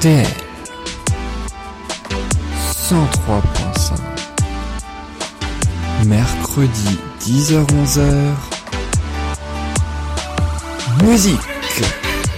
RDL 103.5 Mercredi 10h-11h Musique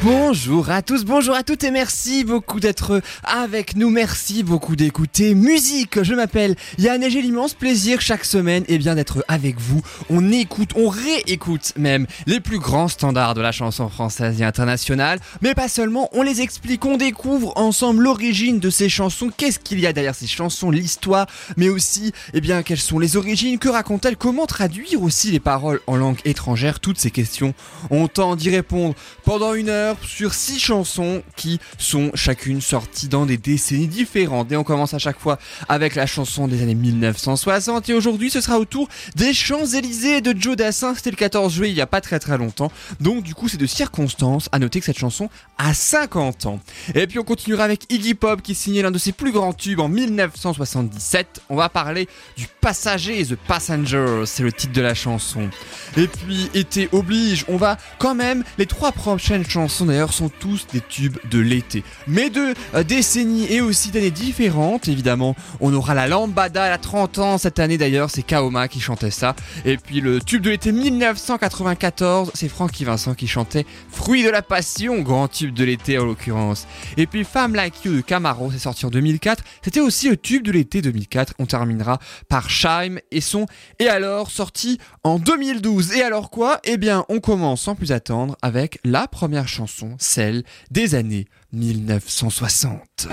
Bonjour à tous, bonjour à toutes et merci beaucoup d'être avec nous, merci beaucoup d'écouter musique. Je m'appelle Yann et j'ai l'immense plaisir chaque semaine et bien d'être avec vous. On écoute, on réécoute même les plus grands standards de la chanson française et internationale, mais pas seulement, on les explique, on découvre ensemble l'origine de ces chansons, qu'est-ce qu'il y a derrière ces chansons, l'histoire, mais aussi eh bien quelles sont les origines, que racontent-elles, comment traduire aussi les paroles en langue étrangère, toutes ces questions. On tente d'y répondre. Pendant une heure sur six chansons qui sont chacune sorties dans des décennies différentes. Et on commence à chaque fois avec la chanson des années 1960 et aujourd'hui ce sera autour des Champs-Élysées de Joe Dassin. C'était le 14 juillet il n'y a pas très très longtemps. Donc du coup c'est de circonstance à noter que cette chanson a 50 ans. Et puis on continuera avec Iggy Pop qui signait l'un de ses plus grands tubes en 1977. On va parler du passager, The Passenger, c'est le titre de la chanson. Et puis été oblige, on va quand même les trois prochaines chansons d'ailleurs sont tous des tubes de l'été. Mais de euh, décennies et aussi d'années différentes, évidemment. On aura la Lambada, a 30 ans cette année d'ailleurs, c'est Kaoma qui chantait ça. Et puis le tube de l'été 1994, c'est Francky Vincent qui chantait Fruit de la Passion, grand tube de l'été en l'occurrence. Et puis Femme Like You de Camaro, c'est sorti en 2004. C'était aussi le tube de l'été 2004. On terminera par Shime et son Et alors, sorti en 2012. Et alors quoi? Eh bien, on commence sans plus attendre avec la première chanson celle des années 1960.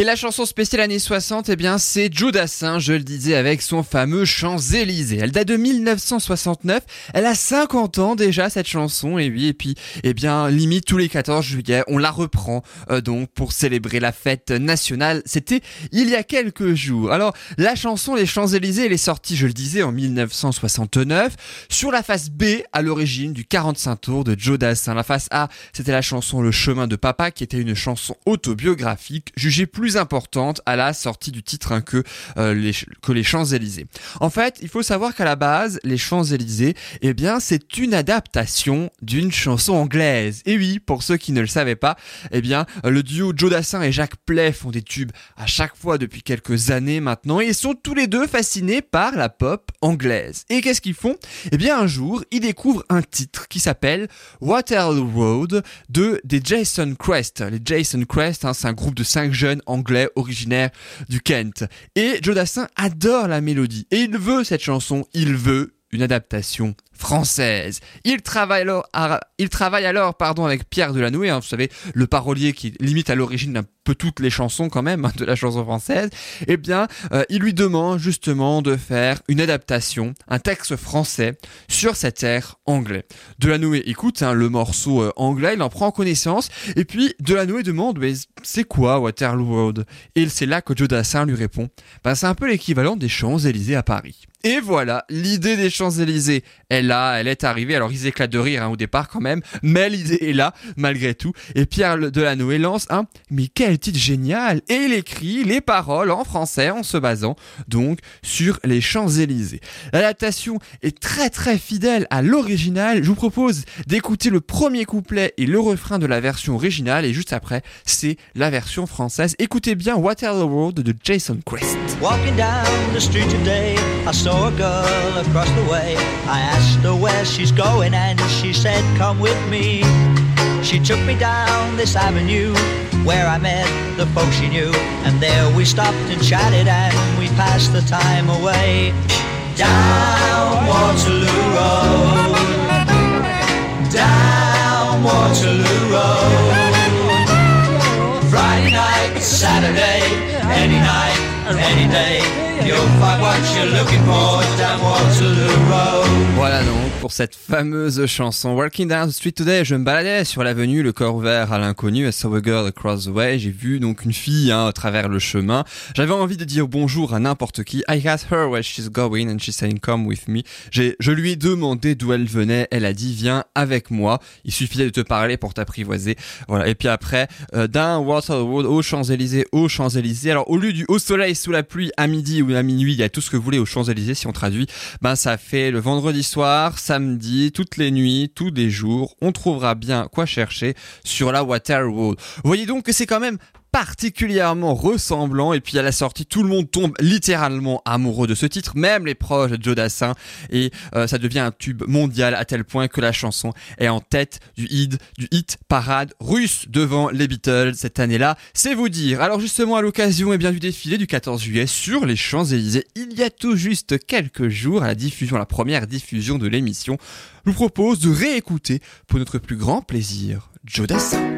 Et la chanson spéciale années 60, eh bien, c'est Joe Dassin, je le disais, avec son fameux Champs-Élysées. Elle date de 1969. Elle a 50 ans déjà, cette chanson. Et oui, et puis, eh bien, limite tous les 14 juillet, on la reprend, euh, donc, pour célébrer la fête nationale. C'était il y a quelques jours. Alors, la chanson Les Champs-Élysées, elle est sortie, je le disais, en 1969, sur la face B, à l'origine du 45 tours de Joe Dassin. La face A, c'était la chanson Le chemin de papa, qui était une chanson autobiographique, jugée plus importante à la sortie du titre hein, que, euh, les, que les Champs-Élysées. En fait, il faut savoir qu'à la base, les Champs-Élysées, eh bien, c'est une adaptation d'une chanson anglaise. Et oui, pour ceux qui ne le savaient pas, eh bien, le duo Joe Dassin et Jacques Play font des tubes à chaque fois depuis quelques années maintenant et sont tous les deux fascinés par la pop anglaise. Et qu'est-ce qu'ils font? Eh bien, un jour, ils découvrent un titre qui s'appelle Waterloo Road de des Jason Crest. Les Jason Crest, hein, c'est un groupe de cinq jeunes anglais originaire du Kent. Et Joe Dassin adore la mélodie. Et il veut cette chanson, il veut une adaptation française. Il travaille alors, pardon, avec Pierre Delanoë, hein, vous savez, le parolier qui limite à l'origine d'un peu toutes les chansons quand même hein, de la chanson française. Eh bien, euh, il lui demande justement de faire une adaptation, un texte français sur cet air anglais. Delanoë écoute hein, le morceau euh, anglais, il en prend connaissance, et puis Delanoë demande mais c'est quoi Waterloo Road? Et c'est là que Joe Dassin lui répond ben, c'est un peu l'équivalent des Champs-Élysées à Paris. Et voilà, l'idée des Champs-Élysées est là, elle est arrivée. Alors ils éclatent de rire hein, au départ quand même, mais l'idée est là malgré tout. Et Pierre Delanoë lance un mais quel titre génial Et il écrit les paroles en français en se basant donc sur les Champs-Élysées. L'adaptation est très très fidèle à l'original. Je vous propose d'écouter le premier couplet et le refrain de la version originale et juste après c'est la version française. Écoutez bien Waterloo Road de Jason Quest. Her where she's going, and she said, Come with me. She took me down this avenue where I met the folks she knew, and there we stopped and chatted, and we passed the time away. Down Waterloo Road, down Waterloo Road. Friday night, Saturday, any night, any day. Voilà donc pour cette fameuse chanson Walking Down the Street Today. Je me baladais sur l'avenue, le corps ouvert à l'inconnu. I saw a girl across the way. J'ai vu donc une fille hein, à travers le chemin. J'avais envie de dire bonjour à n'importe qui. I asked her where she's going and she said come with me. Je lui ai demandé d'où elle venait. Elle a dit viens avec moi. Il suffisait de te parler pour t'apprivoiser. Voilà. Et puis après, euh, d'un Waterloo Road aux Champs-Élysées, aux Champs-Élysées. Alors au lieu du au soleil sous la pluie à midi à minuit, il y a tout ce que vous voulez aux Champs-Élysées si on traduit. Ben ça fait le vendredi soir, samedi, toutes les nuits, tous les jours, on trouvera bien quoi chercher sur la Water Road. Vous voyez donc que c'est quand même particulièrement ressemblant. Et puis à la sortie tout le monde tombe littéralement amoureux de ce titre. Même les proches de Joe Dassin. Et euh, ça devient un tube mondial à tel point que la chanson est en tête du hit du hit parade russe devant les Beatles cette année-là. C'est vous dire. Alors justement à l'occasion eh bien du défilé du 14 juillet sur les Champs-Élysées il y a tout juste quelques jours à la diffusion la première diffusion de l'émission je vous propose de réécouter pour notre plus grand plaisir Joe Dassin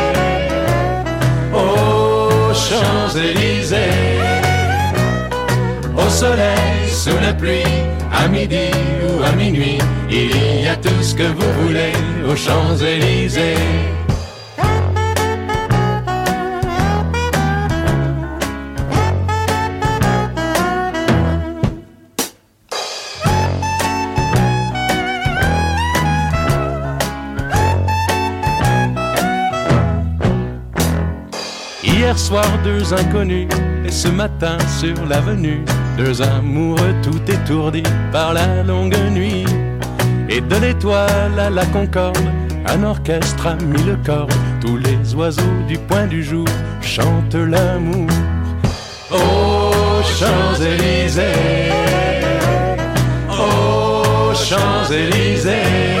Champs-Élysées. Au soleil, sous la pluie, à midi ou à minuit, il y a tout ce que vous voulez aux Champs-Élysées. Hier soir, deux inconnus, et ce matin sur l'avenue, deux amoureux tout étourdis par la longue nuit. Et de l'étoile à la concorde, un orchestre a mis le corps. Tous les oiseaux du point du jour chantent l'amour. Champs-Élysées, Champs-Élysées,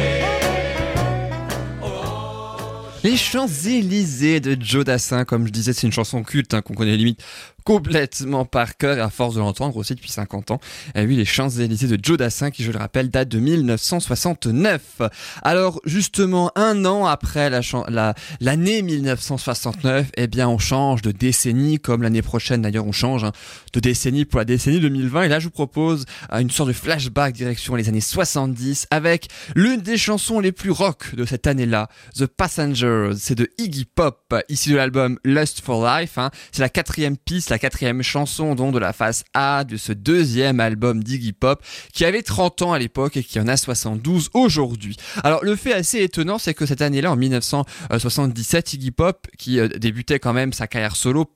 Champs-Élysées de Joe Dassin, comme je disais, c'est une chanson culte hein, qu'on connaît limite complètement par cœur à force de l'entendre aussi depuis 50 ans. Et oui, les Champs-Élysées de Joe Dassin, qui je le rappelle date de 1969. Alors justement, un an après la l'année 1969, eh bien on change de décennie, comme l'année prochaine d'ailleurs on change hein, de décennie pour la décennie 2020. Et là je vous propose euh, une sorte de flashback direction les années 70 avec l'une des chansons les plus rock de cette année-là, The Passengers. C'est de Iggy Pop, ici de l'album Lust for Life. Hein. C'est la quatrième piste la quatrième chanson dont de la face A de ce deuxième album d'Iggy Pop qui avait 30 ans à l'époque et qui en a 72 aujourd'hui. Alors le fait assez étonnant c'est que cette année-là en 1977 Iggy Pop qui euh, débutait quand même sa carrière solo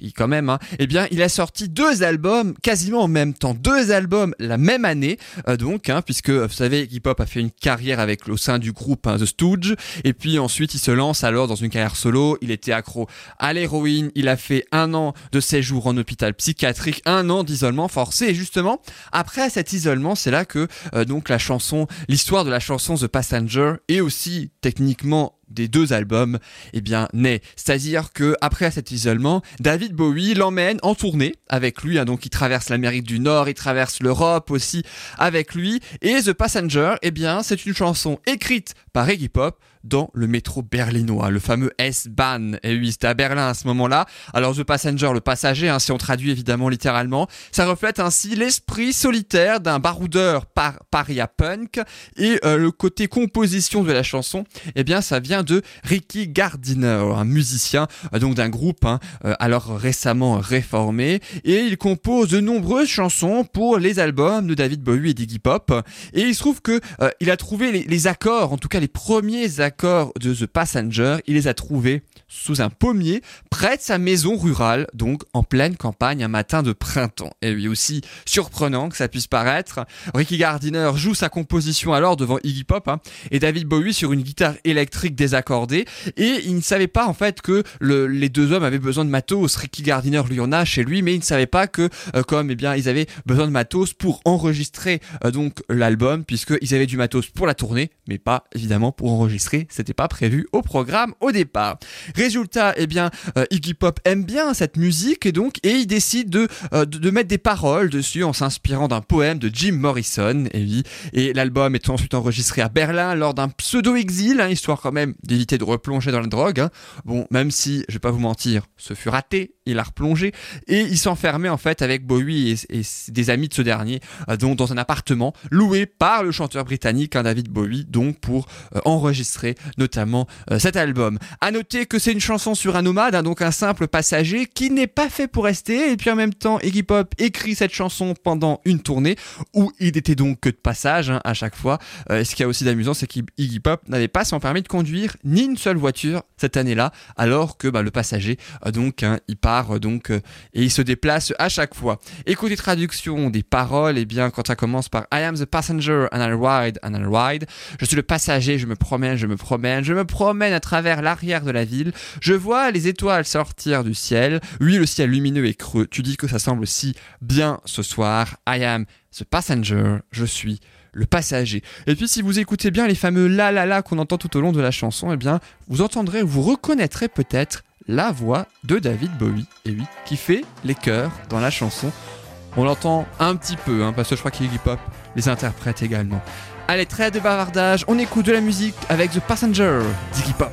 il quand même, hein, eh bien, il a sorti deux albums quasiment en même temps, deux albums la même année, euh, donc, hein, puisque vous savez, Hip Hop a fait une carrière avec au sein du groupe hein, The Stooge, et puis ensuite il se lance alors dans une carrière solo. Il était accro à l'héroïne, il a fait un an de séjour en hôpital psychiatrique, un an d'isolement forcé, et justement après cet isolement, c'est là que euh, donc la chanson, l'histoire de la chanson The Passenger est aussi techniquement des deux albums, eh bien, naît. C'est-à-dire que après cet isolement, David Bowie l'emmène en tournée avec lui. Hein, donc, il traverse l'Amérique du Nord, il traverse l'Europe aussi avec lui. Et The Passenger, eh bien, c'est une chanson écrite par Iggy Pop dans le métro berlinois, le fameux S-Bahn. Et oui, c'était à Berlin à ce moment-là. Alors The Passenger, le passager, hein, si on traduit évidemment littéralement, ça reflète ainsi l'esprit solitaire d'un baroudeur par paria punk et euh, le côté composition de la chanson, eh bien ça vient de Ricky Gardiner, un musicien euh, donc d'un groupe hein, euh, alors récemment réformé et il compose de nombreuses chansons pour les albums de David Bowie et d'Iggy Pop et il se trouve que il a trouvé les accords, en tout cas les premiers accords de The Passenger, il les a trouvés sous un pommier près de sa maison rurale, donc en pleine campagne un matin de printemps. Et lui aussi surprenant que ça puisse paraître. Ricky Gardiner joue sa composition alors devant Iggy Pop hein, et David Bowie sur une guitare électrique désaccordée et il ne savait pas en fait que le, les deux hommes avaient besoin de matos. Ricky Gardiner lui en a chez lui mais il ne savait pas que euh, comme eh bien ils avaient besoin de matos pour enregistrer euh, donc l'album puisqu'ils avaient du matos pour la tournée mais pas évidemment pour enregistrer. C'était pas prévu au programme au départ. Résultat, eh bien, euh, Iggy Pop aime bien cette musique et donc et il décide euh, de, mettre des paroles dessus en s'inspirant d'un poème de Jim Morrison. Et l'album est ensuite enregistré à Berlin lors d'un pseudo-exil, hein, histoire quand même d'éviter de replonger dans la drogue. Hein. Bon, même si, je vais pas vous mentir, ce fut raté, il a replongé et il s'enfermait en fait avec Bowie et, des amis de ce dernier, euh, donc dans un appartement loué par le chanteur britannique hein, David Bowie, donc pour enregistrer notamment cet album. À noter que c'est une chanson sur un nomade, hein, donc un simple passager qui n'est pas fait pour rester. Et puis en même temps, Iggy Pop écrit cette chanson pendant une tournée où il était donc que de passage hein, à chaque fois. Euh, ce qui est aussi d'amusant, c'est qu'Iggy Pop n'avait pas son permis de conduire ni une seule voiture cette année-là, alors que bah, le passager, euh, donc, il part euh, donc et il se déplace à chaque fois. Écoutez traduction des paroles, et eh bien quand ça commence par I am the passenger and I ride and I ride, je suis le passager, je me promène, je me promène, je me promène à travers l'arrière de la ville, je vois les étoiles sortir du ciel. Oui, le ciel lumineux et creux. Tu dis que ça semble si bien ce soir. I am the passenger. Je suis le passager. Et puis si vous écoutez bien les fameux la la la qu'on entend tout au long de la chanson, eh bien vous entendrez, vous reconnaîtrez peut-être la voix de David Bowie, et oui, qui fait les chœurs dans la chanson. On l'entend un petit peu, hein, parce que je crois qu'Iggy Pop les interprète également. Allez, très de bavardage, on écoute de la musique avec The Passenger d'Iggy Pop.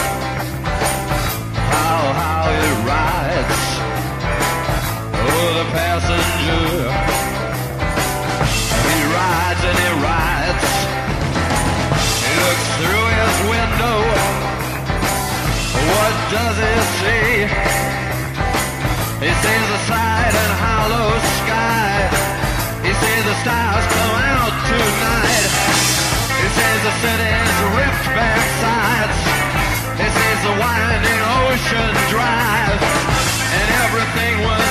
passenger. He rides and he rides. He looks through his window. What does he see? He sees a side and hollow sky. He sees the stars come out tonight. He sees the city's ripped back sides. He sees the winding ocean drive. And everything was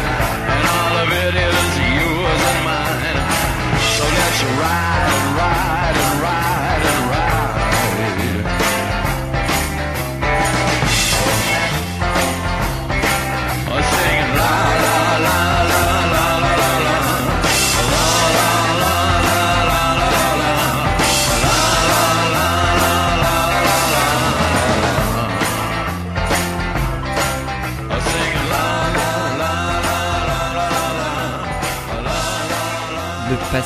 you ride and ride and ride.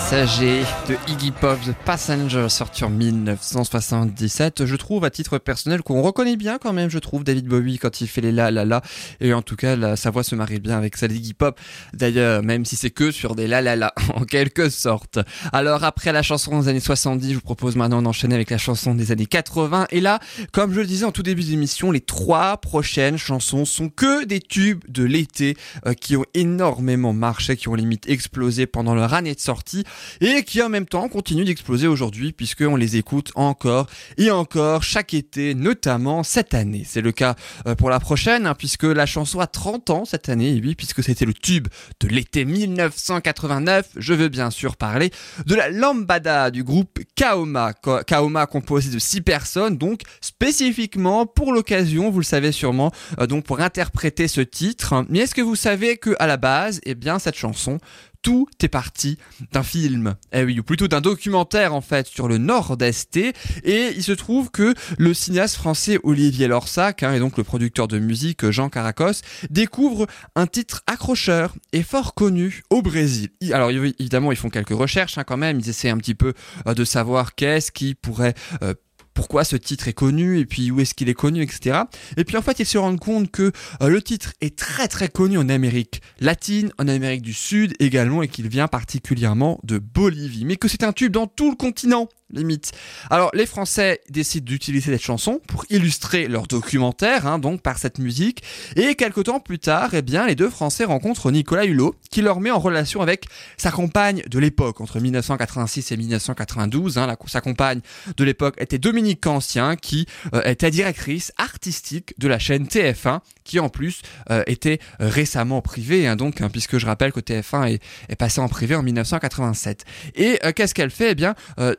Passager de Iggy Pop, The Passenger, sorti en 1977. Je trouve, à titre personnel, qu'on reconnaît bien quand même, je trouve, David Bowie quand il fait les la la la. Et en tout cas, sa voix se marie bien avec celle d'Iggy Pop. D'ailleurs, même si c'est que sur des la la la, en quelque sorte. Alors, après la chanson des années 70, je vous propose maintenant d'enchaîner avec la chanson des années 80. Et là, comme je le disais en tout début d'émission, les trois prochaines chansons sont que des tubes de l'été euh, qui ont énormément marché, qui ont limite explosé pendant leur année de sortie et qui en même temps continuent d'exploser aujourd'hui puisqu'on les écoute encore et encore chaque été, notamment cette année. C'est le cas euh, pour la prochaine hein, puisque la chanson a 30 ans cette année, et oui, puisque c'était le tube de l'été 1989. Je veux bien sûr parler de la lambada du groupe Kaoma. Kaoma composé de 6 personnes, donc spécifiquement pour l'occasion, vous le savez sûrement, euh, donc pour interpréter ce titre. Mais est-ce que vous savez que à la base, eh bien cette chanson tout est parti d'un film, eh oui, ou plutôt d'un documentaire en fait sur le Nord-Est. Et il se trouve que le cinéaste français Olivier Lorsac, hein, et donc le producteur de musique Jean Caracos, découvre un titre accrocheur et fort connu au Brésil. Alors évi- évidemment, ils font quelques recherches hein, quand même, ils essaient un petit peu euh, de savoir qu'est-ce qui pourrait... euh, pourquoi ce titre est connu et puis où est-ce qu'il est connu, etc. Et puis en fait, ils se rendent compte que euh, le titre est très très connu en Amérique latine, en Amérique du Sud également, et qu'il vient particulièrement de Bolivie. Mais que c'est un tube dans tout le continent, limite. Alors les Français décident d'utiliser cette chanson pour illustrer leur documentaire, hein, donc par cette musique. Et quelques temps plus tard, eh bien, les deux Français rencontrent Nicolas Hulot, qui leur met en relation avec sa compagne de l'époque, entre 1986 et 1992. Hein, sa compagne de l'époque était Dominique Cancien, qui euh, était directrice artistique de la chaîne TF1, qui en plus euh, était récemment privée, hein, donc, hein, puisque je rappelle que TF1 est, est passé en privé en 1987. Et euh, qu'est-ce qu'elle fait? Eh bien, euh,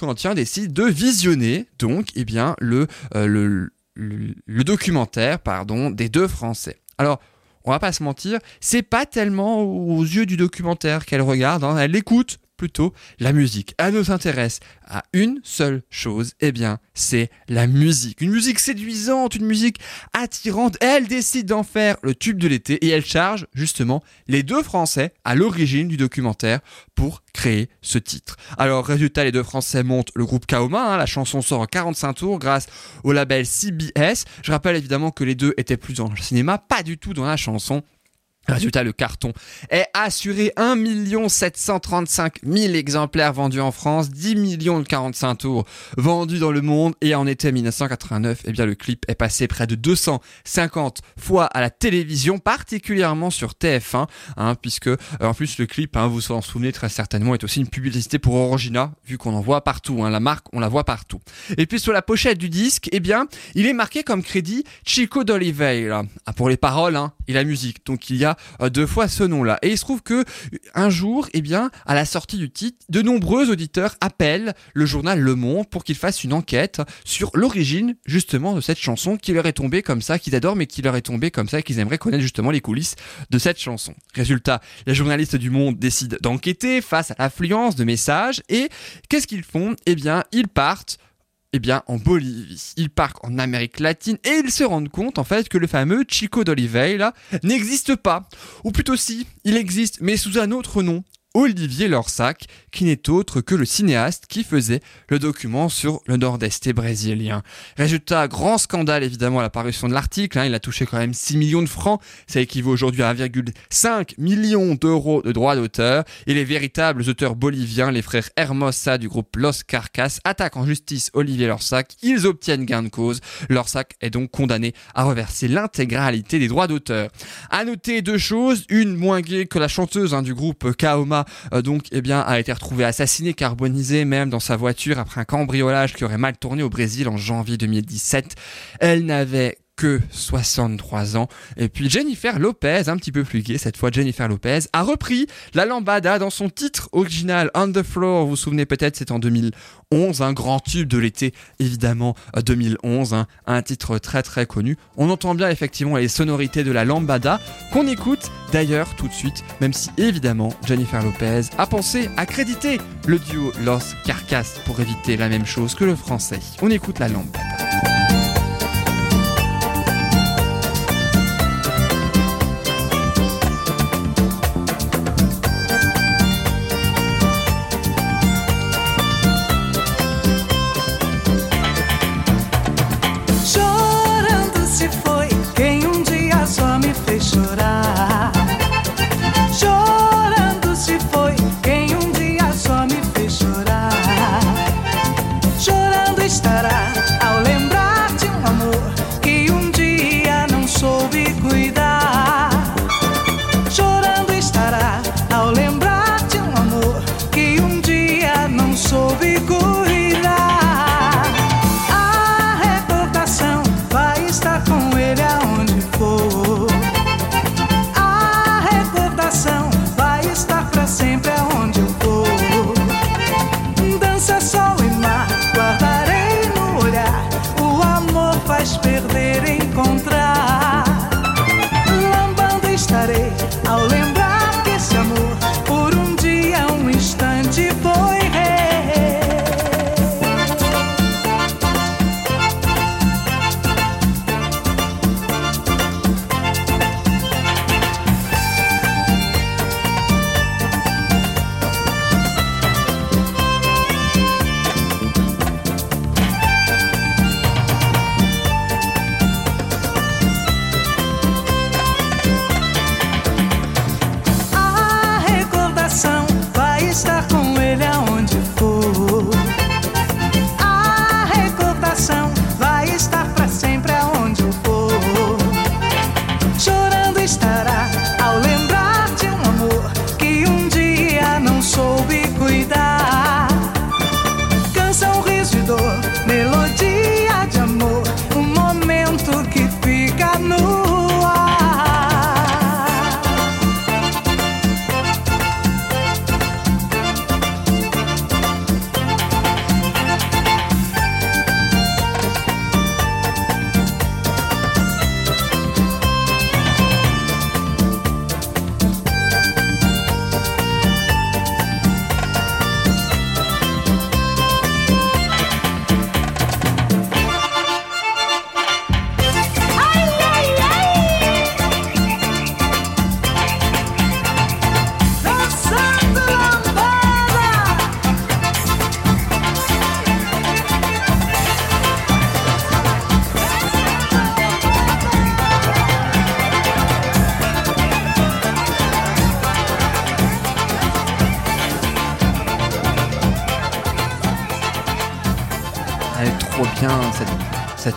Dominique Cancien décide de visionner, donc, eh bien, le, euh, le, documentaire, pardon, des deux Français. Alors, on va pas se mentir, c'est pas tellement aux yeux du documentaire qu'elle regarde, hein, elle écoute plutôt la musique. Elle ne s'intéresse à une seule chose, eh bien, c'est la musique. Une musique séduisante, une musique attirante. Elle décide d'en faire le tube de l'été et elle charge justement les deux Français à l'origine du documentaire pour créer ce titre. Alors, résultat, les deux Français montent le groupe Kaoma. hein. la chanson sort en 45 tours grâce au label CBS. Je rappelle évidemment que les deux étaient plus dans le cinéma, pas du tout dans la chanson. Résultat, le carton est assuré. 1 735 000 exemplaires vendus en France, 10 millions de 45 tours vendus dans le monde. Et en été 1989, eh bien, le clip est passé près de 250 fois à la télévision, particulièrement sur TF1, hein, puisque euh, en plus le clip, hein, vous en souvenez très certainement, est aussi une publicité pour Orangina, vu qu'on en voit partout, hein, la marque, on la voit partout. Et puis sur la pochette du disque, eh bien, il est marqué comme crédit Chico d'Oliveira, Ah, pour les paroles hein, et la musique. Donc il y a euh, deux fois ce nom-là. Et il se trouve que un jour, eh bien, à la sortie du titre, de nombreux auditeurs appellent le journal Le Monde pour qu'il fasse une enquête sur l'origine justement de cette chanson qui leur est tombée comme ça, qu'ils adorent, mais qui leur est tombée comme ça, qu'ils aimeraient connaître justement les coulisses de cette chanson. Résultat, les journalistes du Monde décident d'enquêter face à l'affluence de messages et qu'est-ce qu'ils font? Eh bien, ils partent eh bien, en Bolivie. Ils partent en Amérique latine et ils se rendent compte, en fait, que le fameux Chico d'Oliveira n'existe pas. Ou plutôt si, il existe, mais sous un autre nom. Olivier Lorsac, qui n'est autre que le cinéaste qui faisait le document sur le nord-est brésilien. Résultat, grand scandale évidemment à l'apparition de l'article, hein. il a touché quand même 6 millions de francs, ça équivaut aujourd'hui à 1,5 million d'euros de droits d'auteur, et les véritables auteurs boliviens, les frères Hermosa du groupe Los Carcas, attaquent en justice Olivier Lorsac, ils obtiennent gain de cause, Lorsac est donc condamné à reverser l'intégralité des droits d'auteur. À noter deux choses, une moins gaie que la chanteuse hein, du groupe Kaoma euh, donc eh bien a été retrouvé assassiné, carbonisé même dans sa voiture après un cambriolage qui aurait mal tourné au Brésil en janvier 2017. Elle n'avait que 63 ans. Et puis Jennifer Lopez, un petit peu plus gay cette fois, Jennifer Lopez, a repris la lambada dans son titre original On the Floor. Vous vous souvenez peut-être, c'est en 2011, un grand tube de l'été, évidemment 2011, hein. un titre très très connu. On entend bien effectivement les sonorités de la lambada qu'on écoute d'ailleurs tout de suite, même si évidemment Jennifer Lopez a pensé à créditer le duo Los Carcas pour éviter la même chose que le français. On écoute la lambada.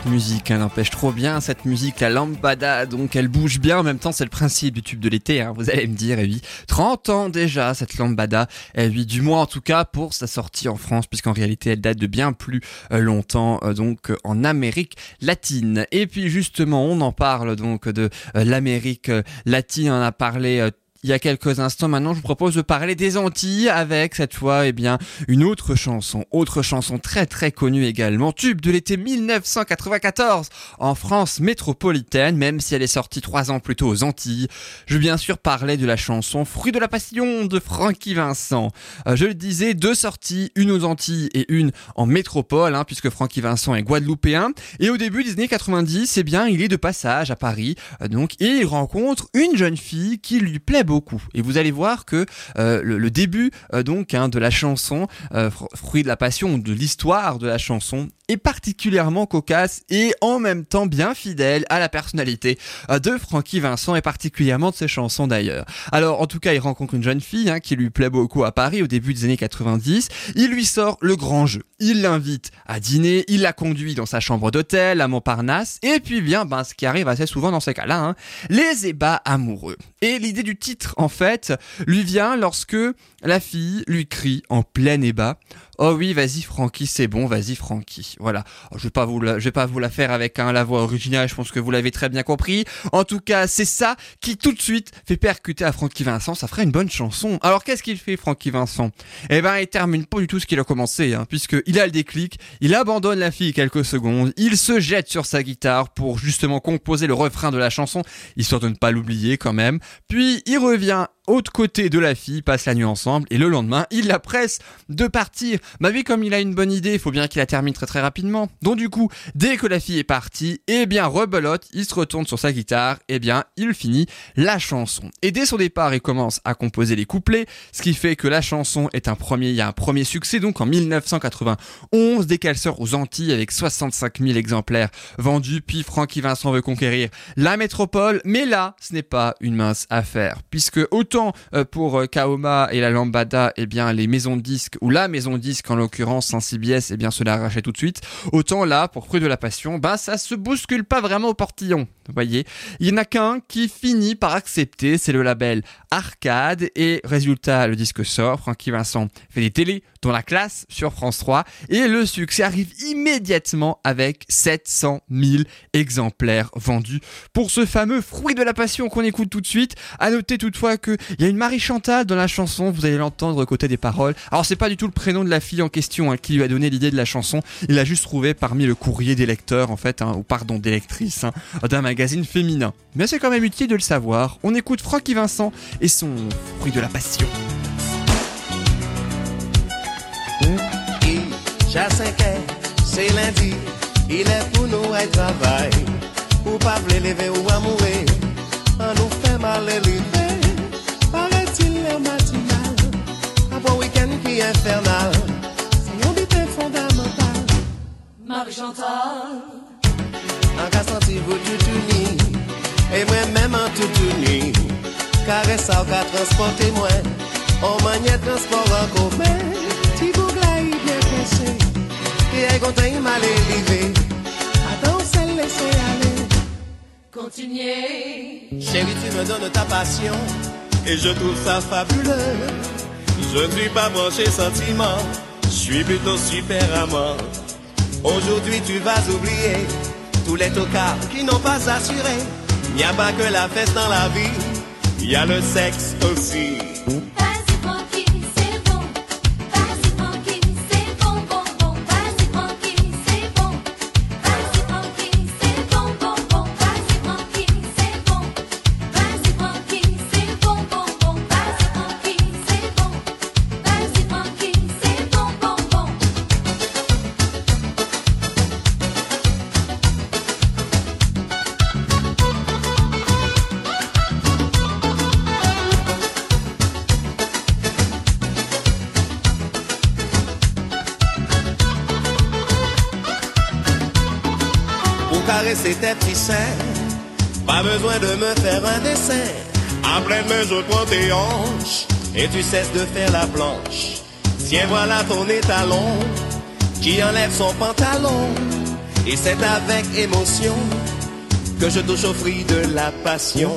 Musique, elle empêche trop bien cette musique, la lambada, donc elle bouge bien, en même temps c'est le principe du tube de l'été, hein, vous allez me dire, et oui, 30 ans déjà cette lambada, et oui, du moins en tout cas pour sa sortie en France, puisqu'en réalité elle date de bien plus euh, longtemps, euh, donc euh, en Amérique latine. Et puis justement, on en parle donc de l'Amérique latine, on a parlé il y a quelques instants. Maintenant, je vous propose de parler des Antilles avec cette fois, eh bien, une autre chanson, autre chanson très très connue également, tube de l'été 1994 en France métropolitaine, même si elle est sortie trois ans plus tôt aux Antilles. Je bien sûr parler de la chanson Fruit de la Passion de Frankie Vincent. Euh, je le disais, deux sorties, une aux Antilles et une en métropole, hein, puisque Frankie Vincent est guadeloupéen. Et au début des années 90, eh bien, il est de passage à Paris, euh, donc, il rencontre une jeune fille qui lui plaît beaucoup Et vous allez voir que euh, le, début euh, donc hein, de la chanson, euh, fruit de la passion, de l'histoire de la chanson, est particulièrement cocasse et en même temps bien fidèle à la personnalité de Francky Vincent et particulièrement de ses chansons d'ailleurs. Alors en tout cas il rencontre une jeune fille hein, qui lui plaît beaucoup à Paris au début des années 90, il lui sort le grand jeu, il l'invite à dîner, il la conduit dans sa chambre d'hôtel à Montparnasse et puis vient ben, ce qui arrive assez souvent dans ces cas-là, hein, les ébats amoureux. Et l'idée du titre en fait lui vient lorsque la fille lui crie en plein ébat Oh oui, vas-y Francky, c'est bon, vas-y Francky. Voilà. Oh, je vais vais pas vous la faire avec hein, la voix originale, je pense que vous l'avez très bien compris. En tout cas, c'est ça qui tout de suite fait percuter à Francky Vincent, ça ferait une bonne chanson. Alors qu'est-ce qu'il fait Francky Vincent? Eh ben, il termine pas du tout ce qu'il a commencé hein, puisque il a le déclic, il abandonne la fille quelques secondes, il se jette sur sa guitare pour justement composer le refrain de la chanson, histoire de ne pas l'oublier quand même. Puis il revient autre côté de la fille, passe la nuit ensemble, et le lendemain, il la presse de partir. Bah oui, comme il a une bonne idée, il faut bien qu'il la termine très très rapidement. Donc du coup, dès que la fille est partie, eh bien, rebelote, il se retourne sur sa guitare, eh bien, il finit la chanson. Et dès son départ, il commence à composer les couplets, ce qui fait que la chanson est un premier, il y a un premier succès, donc en 1991, dès qu'elle sort aux Antilles avec 65 000 exemplaires vendus, puis Francky Vincent veut conquérir la métropole, mais là, ce n'est pas une mince affaire, puisque autant euh, pour euh, Kaoma et la Lambada, eh bien les maisons de disques ou la maison de disques en l'occurrence, un CBS, eh bien se la rachète tout de suite. Autant là, pour Fruit de la Passion, bah ça se bouscule pas vraiment au portillon. Voyez, il n'y en a qu'un qui finit par accepter, c'est le label Arcade et résultat, le disque sort. Francky Vincent fait des télés dans la classe sur France 3 et le succès arrive immédiatement avec 700 000 exemplaires vendus pour ce fameux Fruit de la Passion qu'on écoute tout de suite. À noter toutefois que il y a une Marie Chantal dans la chanson, vous allez l'entendre côté des paroles. Alors c'est pas du tout le prénom de la fille en question hein, qui lui a donné l'idée de la chanson, il l'a juste trouvé parmi le courrier des lecteurs en fait, hein, ou pardon des lectrices, hein, d'un féminin. Mais c'est quand même utile de le savoir. On écoute Francky Vincent et son fruit de la passion. c'est lundi, il est pour nous à travail. Ou pas lever ou amourer, on nous fait mal infernal, c'est un bité fondamental. Marie-Chantal, en cas senti vous tout uni, et moi-même en tout uni, caresse ça qu'à transporter moi, en manière transport en commun, si vous glaï bien pressé, et est content il m'a élevé, attends, c'est laisser aller. Continuez. Chérie, tu me donnes ta passion, et je trouve ça fabuleux. Je ne suis pas branché sentiment, je suis plutôt super amant. Aujourd'hui tu vas oublier tous les tocards qui n'ont pas assuré. Il n'y a pas que la fête dans la vie, il y a le sexe aussi. Après main, je tes hanches et tu cesses de faire la planche. Tiens, voilà ton étalon qui enlève son pantalon. Et c'est avec émotion que je touche au fruit de la passion.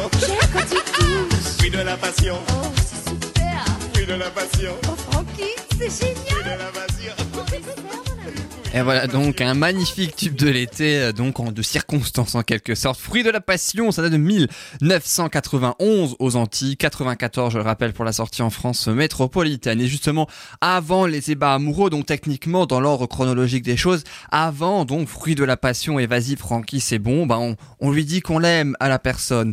Passion, J'aime quand tu touches. fruit de la passion, Oh, c'est super. fruit de la passion, Oh, Francky, c'est fruit génial. de la passion. Et voilà donc un magnifique tube de l'été, euh, donc en de circonstances en quelque sorte. Fruit de la passion, ça date de 1991 aux Antilles, 94 je le rappelle pour la sortie en France métropolitaine. Et justement avant les ébats amoureux, donc techniquement dans l'ordre chronologique des choses, avant donc Fruit de la passion et vas-y Francky c'est bon, bah on, on lui dit qu'on l'aime à la personne.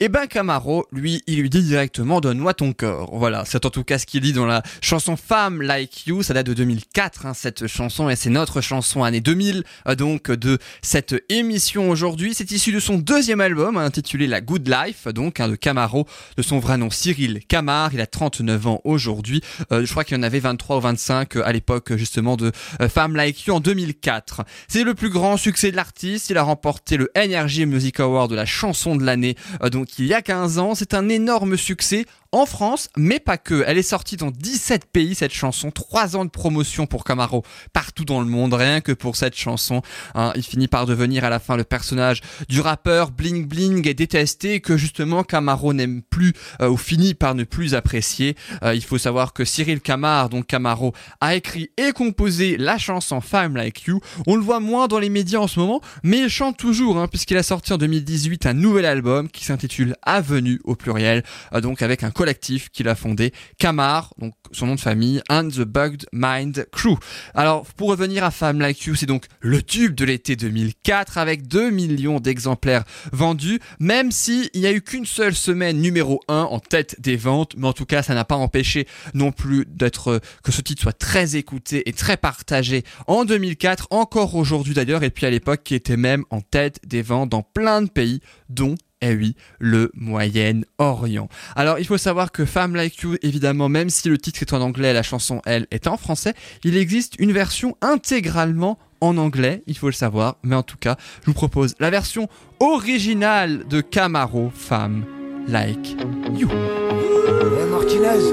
Et ben Camaro, lui, il lui dit directement donne-moi ton corps. Voilà, c'est en tout cas ce qu'il dit dans la chanson Femme Like You, ça date de 2004 hein, cette chanson et c'est notre chanson année 2000 euh, donc de cette émission aujourd'hui. C'est issu de son deuxième album hein, intitulé La Good Life, donc hein, de Camaro, de son vrai nom Cyril Camar. Il a 39 ans aujourd'hui. Euh, je crois qu'il en avait 23 ou 25 euh, à l'époque justement de Femme Like You en 2004. C'est le plus grand succès de l'artiste. Il a remporté le NRJ Music Award de la chanson de l'année euh, donc il y a 15 ans. C'est un énorme succès en France, mais pas que. Elle est sortie dans 17 pays cette chanson, 3 ans de promotion pour Camaro partout dans le monde, rien que pour cette chanson. Hein, il finit par devenir à la fin le personnage du rappeur bling bling et détesté que justement Camaro n'aime plus euh, ou finit par ne plus apprécier. Euh, il faut savoir que Cyril Camar, donc Camaro, a écrit et composé la chanson Femme Like You. On le voit moins dans les médias en ce moment, mais il chante toujours hein, puisqu'il a sorti en 2018 un nouvel album qui s'intitule Avenue au pluriel, euh, donc avec un collectif qu'il a fondé, Camar, donc son nom de famille, and the Bugged Mind Crew. Alors, pour revenir à Femme Like You, c'est donc le tube de l'été 2004 avec 2 millions d'exemplaires vendus, même s'il n'y a eu qu'une seule semaine numéro 1 en tête des ventes, mais en tout cas, ça n'a pas empêché non plus euh, que ce titre soit très écouté et très partagé en 2004, encore aujourd'hui d'ailleurs, et puis à l'époque, qui était même en tête des ventes dans plein de pays, dont eh oui, le Moyen-Orient. Alors, il faut savoir que Femme Like You, évidemment, même si le titre est en anglais, la chanson, elle, est en français, il existe une version intégralement en anglais, il faut le savoir, mais en tout cas, je vous propose la version originale de Camaro, Femme Like You. Hey Martinez,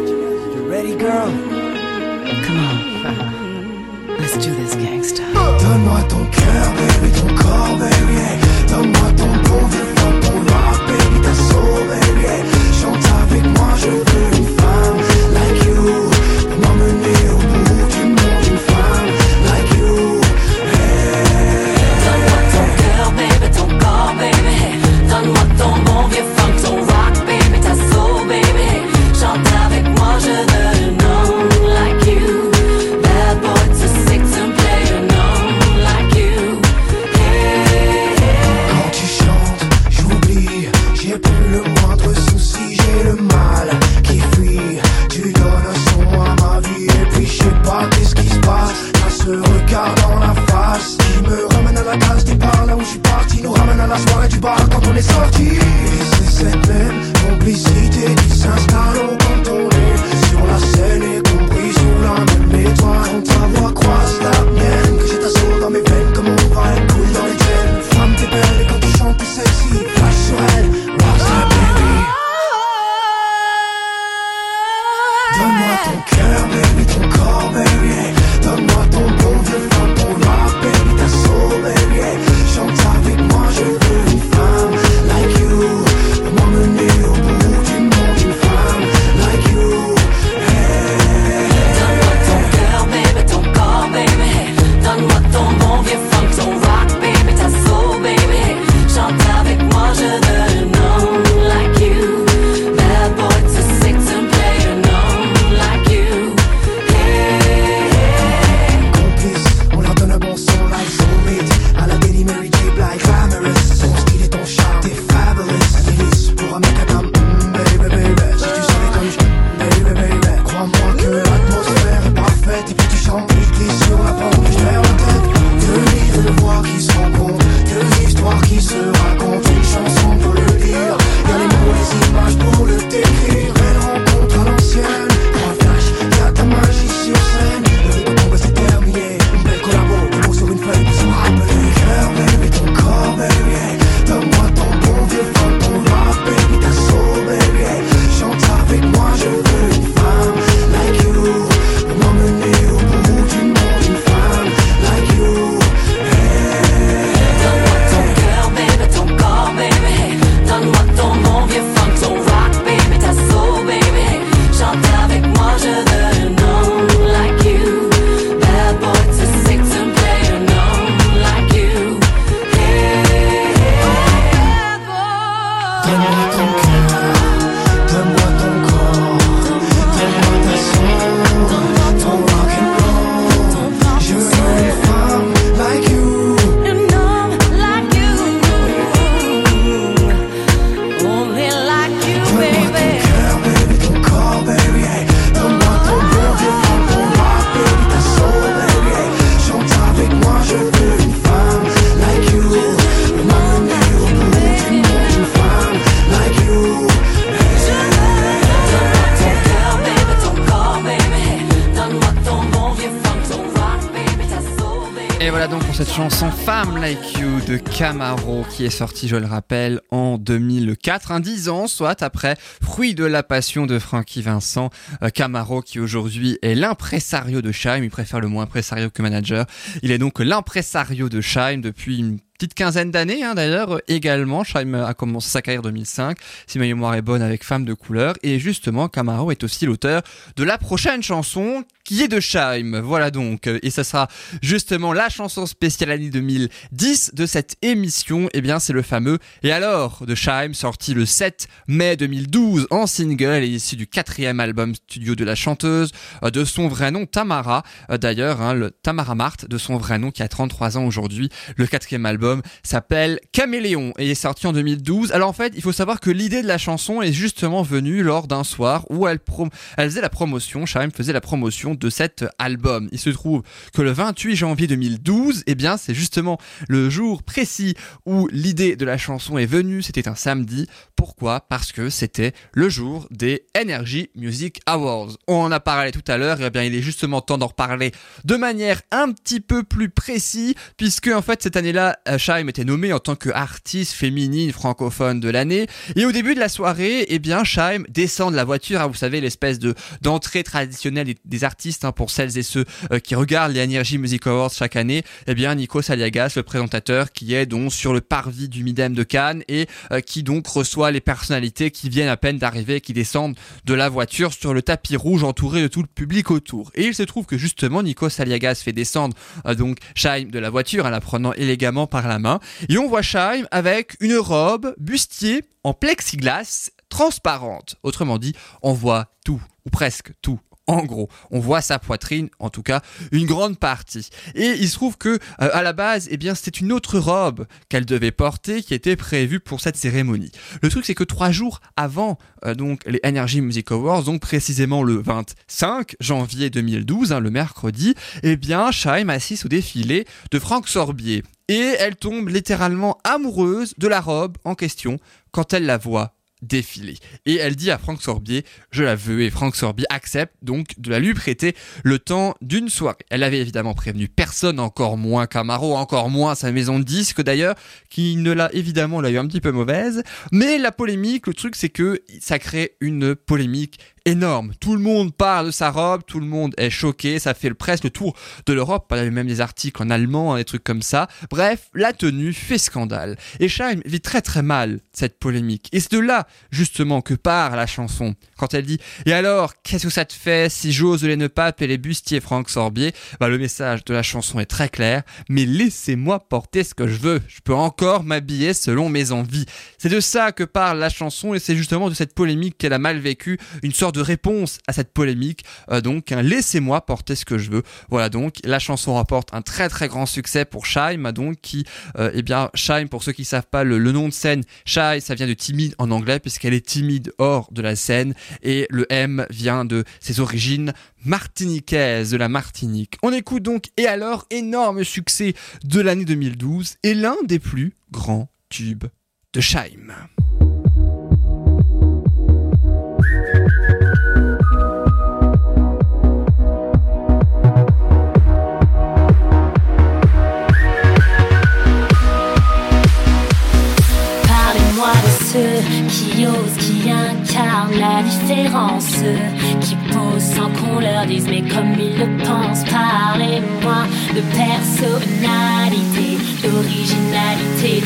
you ready girl? Come on. Let's do this gangsta. Donne-moi ton cœur, baby, ton corps, baby. Donne-moi ton bon vieux funk, ton rock, baby, ta soul, hey. Chante avec moi, je veux une femme like you. Pour m'emmener au bout du monde, une femme like you. Donne-moi ton cœur, baby, ton corps, baby. Donne-moi ton bon qui me ramène à la case départ, là où je suis parti, nous ramène à la soirée du bar quand on est sorti. Et c'est cette même complicité qui s'installe au quand Femme Like You de Camaro qui est sortie, je le rappelle, en 2004, un 10 ans, soit après Fruit de la passion de Frankie Vincent. Euh, Camaro qui aujourd'hui est l'impresario de Scheim, il préfère le mot impresario que manager. Il est donc l'impresario de Scheim depuis une petite quinzaine d'années hein, d'ailleurs également. Scheim a commencé sa carrière en 2005, si ma mémoire est bonne, avec Femme de couleur. Et justement, Camaro est aussi l'auteur de la prochaine chanson qui est de Scheim. Voilà donc. Et ça sera justement la chanson spéciale année 2010 de cette émission. Eh bien, c'est le fameux Et alors de Scheim, sorti le 7 mai 2012 en single et issu du quatrième album studio de la chanteuse, euh, de son vrai nom Tamara. Euh, D'ailleurs, hein, le Tamara Marthe, de son vrai nom, qui a 33 ans aujourd'hui. Le quatrième album s'appelle Caméléon et est sorti en 2012. Alors en fait, il faut savoir que l'idée de la chanson est justement venue lors d'un soir où elle, elle faisait la promotion, Shaim faisait la promotion de cet album. Il se trouve que le 28 janvier 2012, eh bien, c'est justement le jour précis où l'idée de la chanson est venue. C'était un samedi. Pourquoi? Parce que c'était le jour des Energy Music Awards. On en a parlé tout à l'heure, eh bien, il est justement temps d'en reparler de manière un petit peu plus précise, puisque en fait, cette année-là, euh, Shaim était nommée en tant qu'artiste féminine francophone de l'année. Et au début de la soirée, eh bien, descend de la voiture, hein, vous savez, l'espèce de d'entrée traditionnelle des artistes hein, pour celles et ceux euh, qui regardent les Energy Music Awards chaque année. Eh bien, Nico Saliagas, le présentateur, qui est donc sur le parvis du Midem de Cannes et euh, qui donc reçoit les personnalités qui viennent à peine d'arriver, qui descendent de la voiture sur le tapis rouge entouré de tout le public autour. Et il se trouve que justement, Nico Saliagas fait descendre euh, donc Shaim de la voiture en la prenant élégamment par la main. Et on voit Shaim avec une robe bustier en plexiglas transparente. Autrement dit, on voit tout, ou presque tout. En gros, on voit sa poitrine, en tout cas une grande partie. Et il se trouve que euh, à la base, eh bien, c'était une autre robe qu'elle devait porter qui était prévue pour cette cérémonie. Le truc, c'est que trois jours avant euh, donc les Energy Music Awards, donc précisément le 25 janvier 2012, hein, le mercredi, eh bien, Shaim assiste au défilé de Franck Sorbier. Et elle tombe littéralement amoureuse de la robe en question quand elle la voit défiler. Et elle dit à Franck Sorbier, je la veux, et Franck Sorbier accepte donc de la lui prêter le temps d'une soirée. Elle avait évidemment prévenu personne, encore moins Camaro, encore moins sa maison de disques d'ailleurs, qui ne l'a évidemment l'a eu un petit peu mauvaise. Mais la polémique, le truc c'est que ça crée une polémique énorme. Tout le monde parle de sa robe, tout le monde est choqué, ça fait presque le tour de l'Europe, il y même des articles en allemand, hein, des trucs comme ça. Bref, la tenue fait scandale. Et Scheim vit très très mal cette polémique. Et c'est de là, justement, que part la chanson. Quand elle dit « Et alors, qu'est-ce que ça te fait si j'ose les ne pape et les bustiers Franck Sorbier ?» Bah le message de la chanson est très clair. « Mais laissez-moi porter ce que je veux. Je peux encore m'habiller selon mes envies. » C'est de ça que parle la chanson et c'est justement de cette polémique qu'elle a mal vécue, une sorte de réponse à cette polémique. Euh, donc, laissez-moi porter ce que je veux. Voilà donc, la chanson rapporte un très très grand succès pour Shaim, donc qui, euh, eh bien, Shaim, pour ceux qui savent pas le, le nom de scène, Shai, ça vient de timide en anglais puisqu'elle est timide hors de la scène et le M vient de ses origines martiniquaises, de la Martinique. On écoute donc et alors énorme succès de l'année 2012 et l'un des plus grands tubes de Shaim. Qui osent, qui incarnent la différence, qui posent sans qu'on leur dise, mais comme ils le pensent. Parlez-moi de personnalité, d'originalité.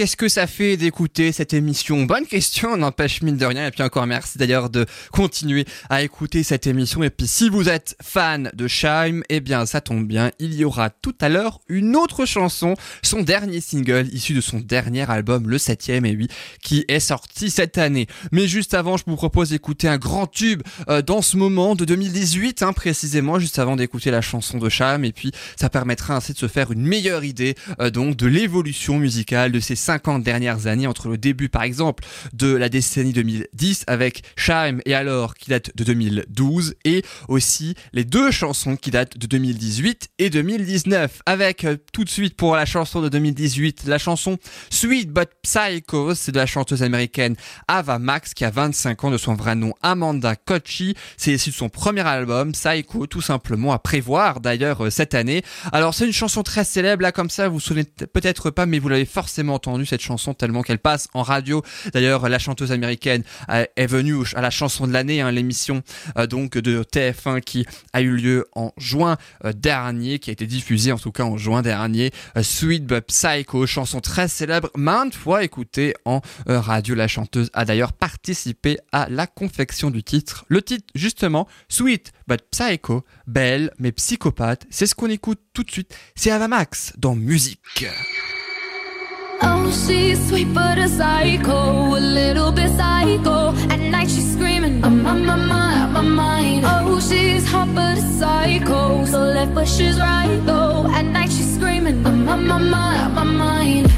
Qu'est-ce que ça fait d'écouter cette émission Bonne question, n'empêche mine de rien. Et puis encore merci d'ailleurs de continuer à écouter cette émission. Et puis si vous êtes fan de Scheim, eh bien ça tombe bien, il y aura tout à l'heure une autre chanson, son dernier single issu de son dernier album, le septième, et oui, qui est sorti cette année. Mais juste avant, je vous propose d'écouter un grand tube euh, dans ce moment de 2018, hein, précisément, juste avant d'écouter la chanson de Cham. Et puis, ça permettra ainsi de se faire une meilleure idée euh, donc de l'évolution musicale de ces 50 dernières années entre le début, par exemple, de la décennie 2010 avec Cham et alors qui date de 2012 et aussi les deux chansons qui datent de 2018 et 2019 avec euh, tout de suite pour la chanson de 2018 la chanson Sweet But Psycho c'est de la chanteuse américaine Ava Max qui a 25 ans de son vrai nom Amanda Kochi c'est issu de son premier album Psycho tout simplement à prévoir d'ailleurs euh, cette année. Alors c'est une chanson très célèbre là comme ça vous vous souvenez peut-être pas mais vous l'avez forcément entendu cette chanson tellement qu'elle passe en radio d'ailleurs la chanteuse américaine euh, est venue à la chanson de l'année hein, l'émission euh, donc de TF1 qui a eu lieu en juin euh, dernier, qui a été diffusée en tout cas en juin dernier. Sweet But Psycho, chanson très célèbre, maintes fois écoutée en radio. La chanteuse a d'ailleurs participé à la confection du titre. Le titre justement, Sweet But Psycho, belle mais psychopathe, c'est ce qu'on écoute tout de suite. C'est Ava Max dans musique. Oh, she's sweet but a psycho, a little bit psycho. At night she's screaming, I'm on my mind, my mind. Oh, she's hot but a psycho, so left but she's right though. At night she's screaming, I'm on my mind, my mind.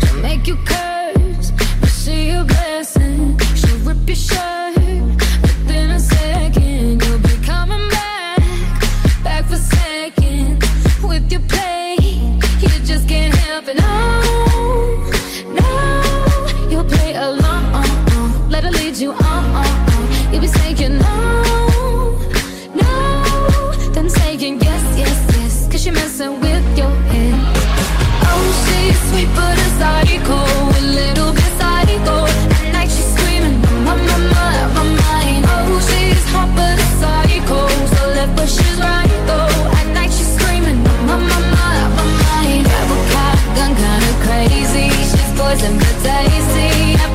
She'll make you curse, but she a blessing. She'll rip your shirt within a second. You'll be coming back, back for seconds with your play. You just can't help it. No, psycho, a little bit psycho. At night she's screaming, my, my, my, my mind. Oh, she's hot but a psycho, so left but she's right though. At night she's screaming, my, my, my, my mind. A shotgun, kinda crazy. She's poison but tasty.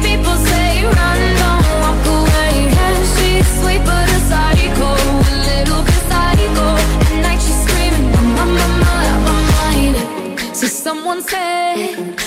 People say run, don't walk away. She's sweet but a psycho, a little bit psycho. At night she's screaming, my, my, mind. So someone said,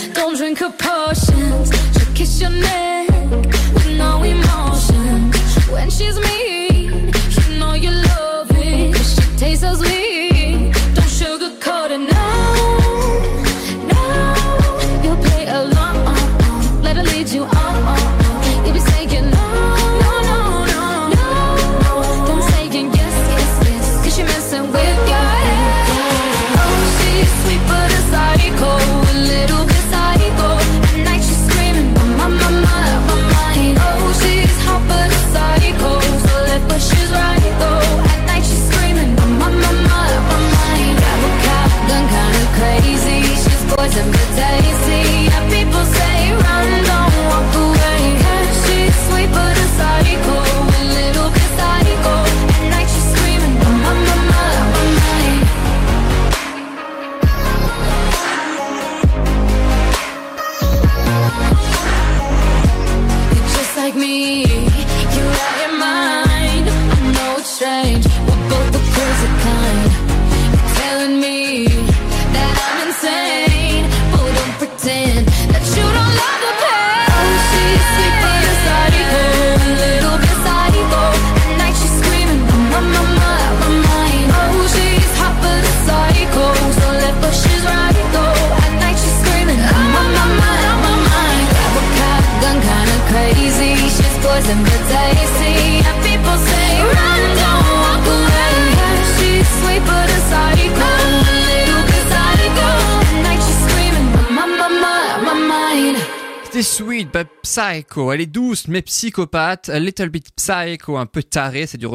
Psycho. Elle est douce mais psychopathe. A little bit psycho, un peu taré. C'est du.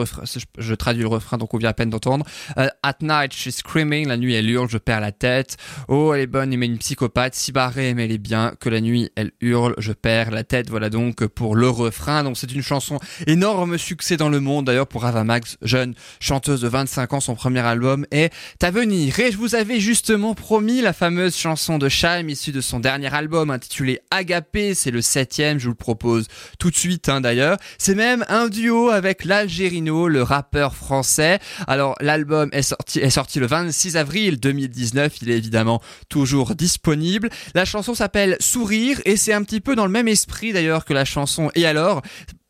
Je, traduis le refrain donc on vient à peine d'entendre. Euh, at night she's screaming. La nuit elle hurle, je perds la tête. Oh elle est bonne mais une psychopathe. Si barrée mais elle est bien. Que la nuit elle hurle, je perds la tête. Voilà donc pour le refrain. Donc c'est une chanson énorme succès dans le monde. D'ailleurs pour Ava Max, jeune chanteuse de 25 ans, son premier album est à venir. Et je vous avais justement promis la fameuse chanson de Shaim issue de son dernier album intitulé Agapé. C'est le septième, je vous propose tout de suite hein, d'ailleurs. C'est même un duo avec l'Algérino, le rappeur français. Alors l'album est sorti, est sorti le 26 avril 2019. Il est évidemment toujours disponible. La chanson s'appelle Sourire et c'est un petit peu dans le même esprit d'ailleurs que la chanson Et alors?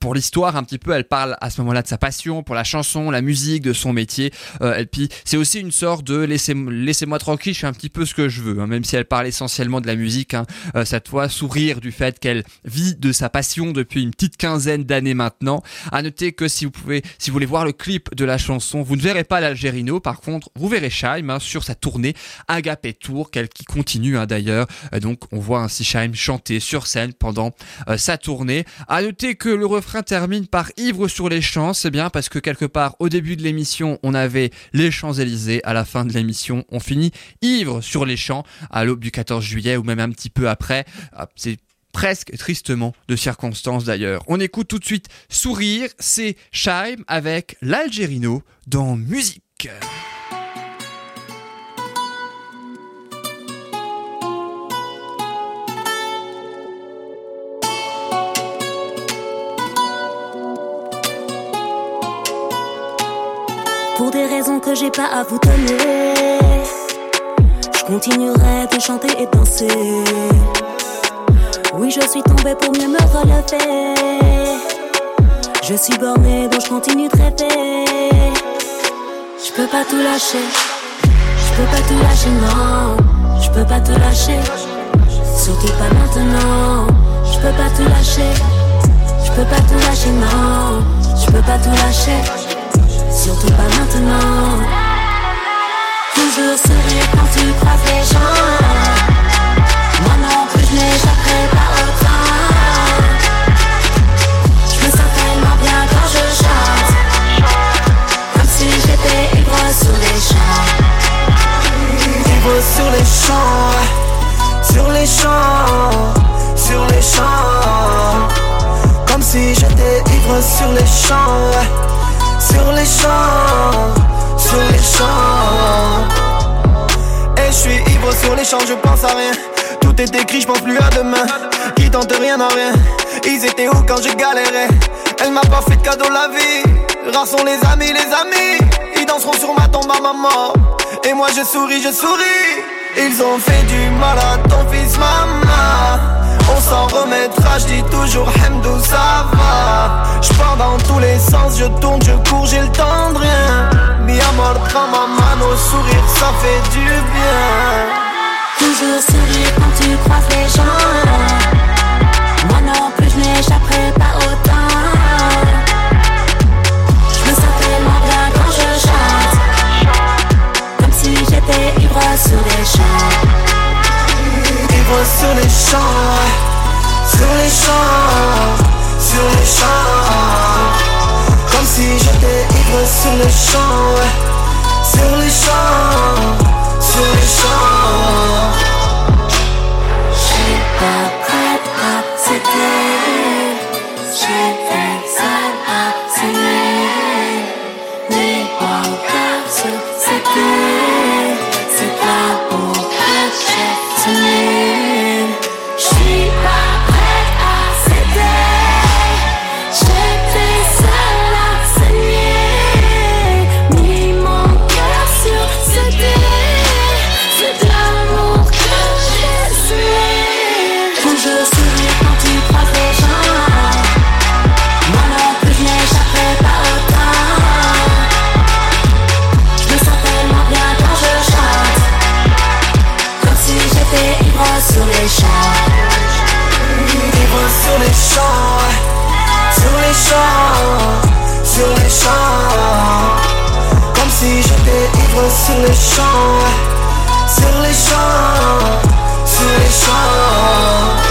Pour l'histoire un petit peu, elle parle à ce moment-là de sa passion pour la chanson, la musique, de son métier. Euh, et puis c'est aussi une sorte de laissez, laissez-moi tranquille, je fais un petit peu ce que je veux, hein, même si elle parle essentiellement de la musique. Hein, euh, cette fois, sourire du fait qu'elle vit de sa passion depuis une petite quinzaine d'années maintenant. À noter que si vous pouvez, si vous voulez voir le clip de la chanson, vous ne verrez pas l'Algérino. Par contre, vous verrez Shaim hein, sur sa tournée Agapé Tour, qu'elle qui continue hein, d'ailleurs. Euh, donc on voit ainsi Shaim chanter sur scène pendant euh, sa tournée. À noter que le refrain termine par Ivre sur les champs, c'est bien parce que quelque part au début de l'émission on avait les Champs-Élysées, à la fin de l'émission on finit Ivre sur les champs à l'aube du 14 juillet ou même un petit peu après. Ah, C'est presque tristement de circonstances d'ailleurs. On écoute tout de suite Sourire, c'est Shaim avec l'Algérino dans Musique. Pour des raisons que j'ai pas à vous donner, je continuerai de chanter et danser. Oui, je suis tombée pour mieux me relever. Je suis bornée, donc je continue de rêver. Je peux pas tout lâcher, je peux pas tout lâcher, non. Je peux pas tout lâcher, surtout pas maintenant. Je peux pas tout lâcher, je peux pas tout lâcher, non. Je peux pas tout lâcher, surtout pas maintenant. Toujours sourire quand tu croises les gens. Moi non plus, je n'échapperai pas autant. Je me sens tellement bien quand je chante. Comme si j'étais ivre sur les champs. Ivre sur les champs, sur les champs, sur les champs. Comme si j'étais ivre sur les champs, sur les champs, sur les champs. Et je suis ivre sur les champs, je pense à rien. Tout est écrit, je pense plus à demain. Qui tente rien à rien. Ils étaient où quand je galérais? Elle m'a pas fait de cadeau la vie. Rares les amis, les amis. Ils danseront sur ma tombe à ma mort. Et moi je souris, je souris. Ils ont fait du mal à ton fils, maman. On s'en remettra, je dis toujours Hamdou, ça va. Je pars dans tous les sens, je tourne, je cours, j'ai le temps de rien. Mi amor, ma mano, sourire, ça fait du bien. Toujours sourire quand tu croises les gens. Sur les champs, sur les champs, sur les. sur les champs, sur les champs, sur les champs. Comme si j'étais ivre sur les champs, sur les champs, sur les champs.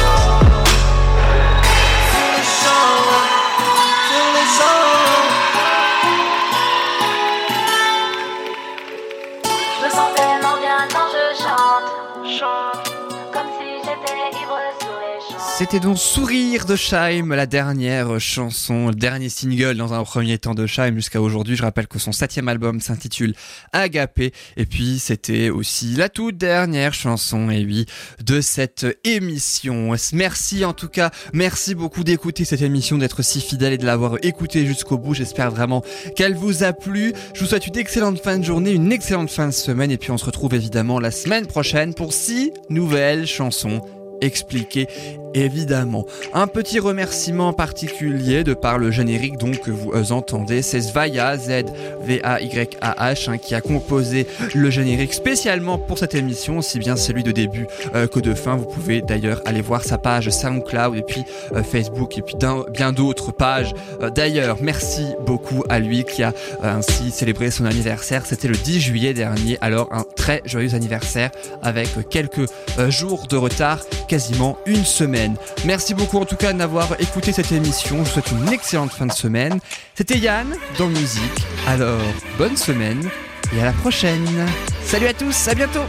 tellement bien quand je chante, chante. comme si j'étais ivre sur les c'était donc Sourire de Scheim, la dernière chanson, le dernier single dans un premier temps de Scheim jusqu'à aujourd'hui. Je rappelle que son septième album s'intitule Agapé. Et puis c'était aussi la toute dernière chanson, et oui, de cette émission. Merci en tout cas, merci beaucoup d'écouter cette émission, d'être si fidèle et de l'avoir écoutée jusqu'au bout. J'espère vraiment qu'elle vous a plu. Je vous souhaite une excellente fin de journée, une excellente fin de semaine. Et puis on se retrouve évidemment la semaine prochaine pour six nouvelles chansons expliquées évidemment. Un petit remerciement particulier de par le générique donc que vous euh, entendez, c'est Svaya, Z-V-A-Y-A-H, hein, qui a composé le générique spécialement pour cette émission, aussi bien celui de début euh, que de fin. Vous pouvez d'ailleurs aller voir sa page SoundCloud et puis euh, Facebook et puis bien d'autres pages. D'ailleurs, merci beaucoup à lui qui a ainsi célébré son anniversaire. C'était le 10 juillet dernier, alors un très joyeux anniversaire avec quelques jours de retard, quasiment une Merci beaucoup en tout cas d'avoir écouté cette émission. Je vous souhaite une excellente fin de semaine. C'était Yann dans Musique. Alors, bonne semaine et à la prochaine. Salut à tous, à bientôt